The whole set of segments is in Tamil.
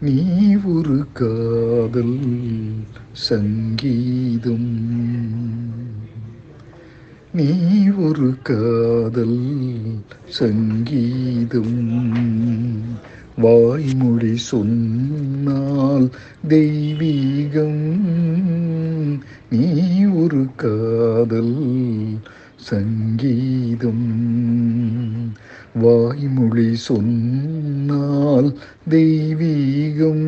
நீ ஒரு காதல் சங்கீதம். நீ ஒரு காதல் சங்கீதம். வாய்மொழி சொன்னால் தெய்வீகம். நீ ஒரு காதல் சங்கீதம். வாய்மொழி சொன்ன சொன்னால் தெய்வீகம்.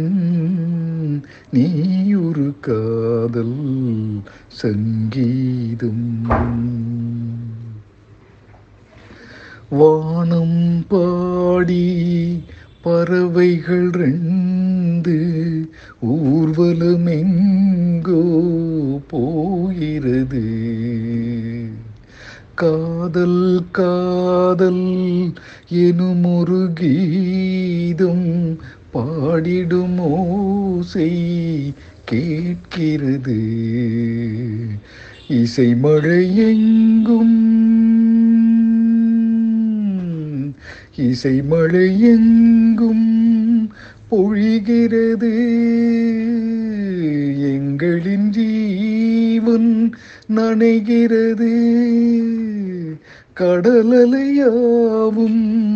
நீ ஒரு காதல் சங்கீதம். வானம் பாடி பறவைகள் ரெண்டு ஊர்வலமெங்கோ காதல் காதல் எனுமொரு ஒரு கீதம் பாடிடும் ஓசை கேட்கிறது. இசை மழை எங்கும் இசை மழை எங்கும் பொழிகிறது. எங்களின் ஜீவன் நனைகிறது. கடலலையாவும்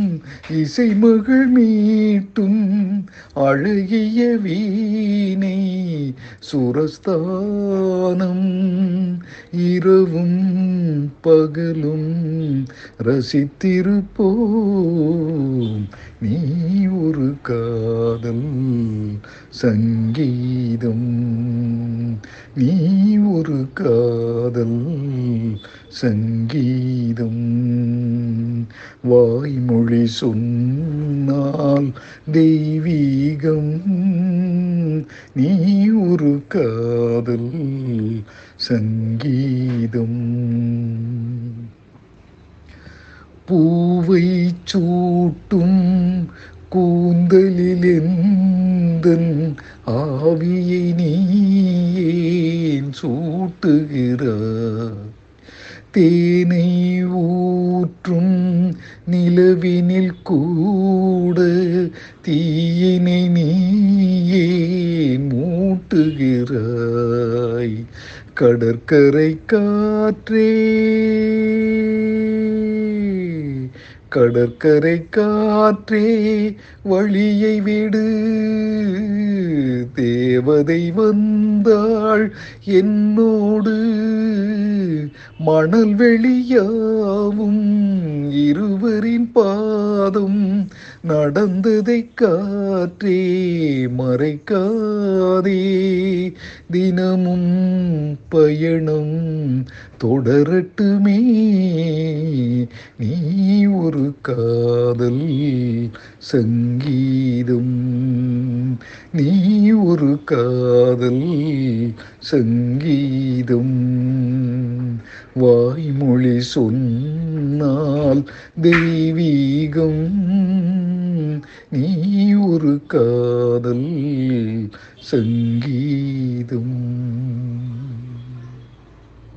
இசை மகள் மீட்டும் அழகிய வீணை சுரஸ்தானம். இரவும் பகலும் ரசித்திருப்போம். நீ ஒரு காதல் சங்கீதம் நீ ஒரு காதல் சங்கீதம் வாய்மொழி சொன்னால் தெய்வீகம் நீ ஒரு காதல் சங்கீதம் பூவை சூட்டும் கூந்தலில் எந்தன் ஆவியை சூட்டுகிறார் தேனை ஊற்றும் நிலவினில் கூட தீயினை நீயே மூட்டுகிறாய் கடற்கரை காற்றே. கடற்கரை காற்றே வழியை விடு. தேவதை வந்தாள் என்னோடு. மணல் வெளியாவும் இருவரின் பாதம் நடந்ததை காற்றே மறைக்காதே. தினமும் பயணம் தொடரட்டுமே. காதல் சங்கீதம். நீ ஒரு காதல் சங்கீதம். வாய்மொழி சொன்னால் தெய்வீகம். நீ ஒரு காதல் சங்கீதம்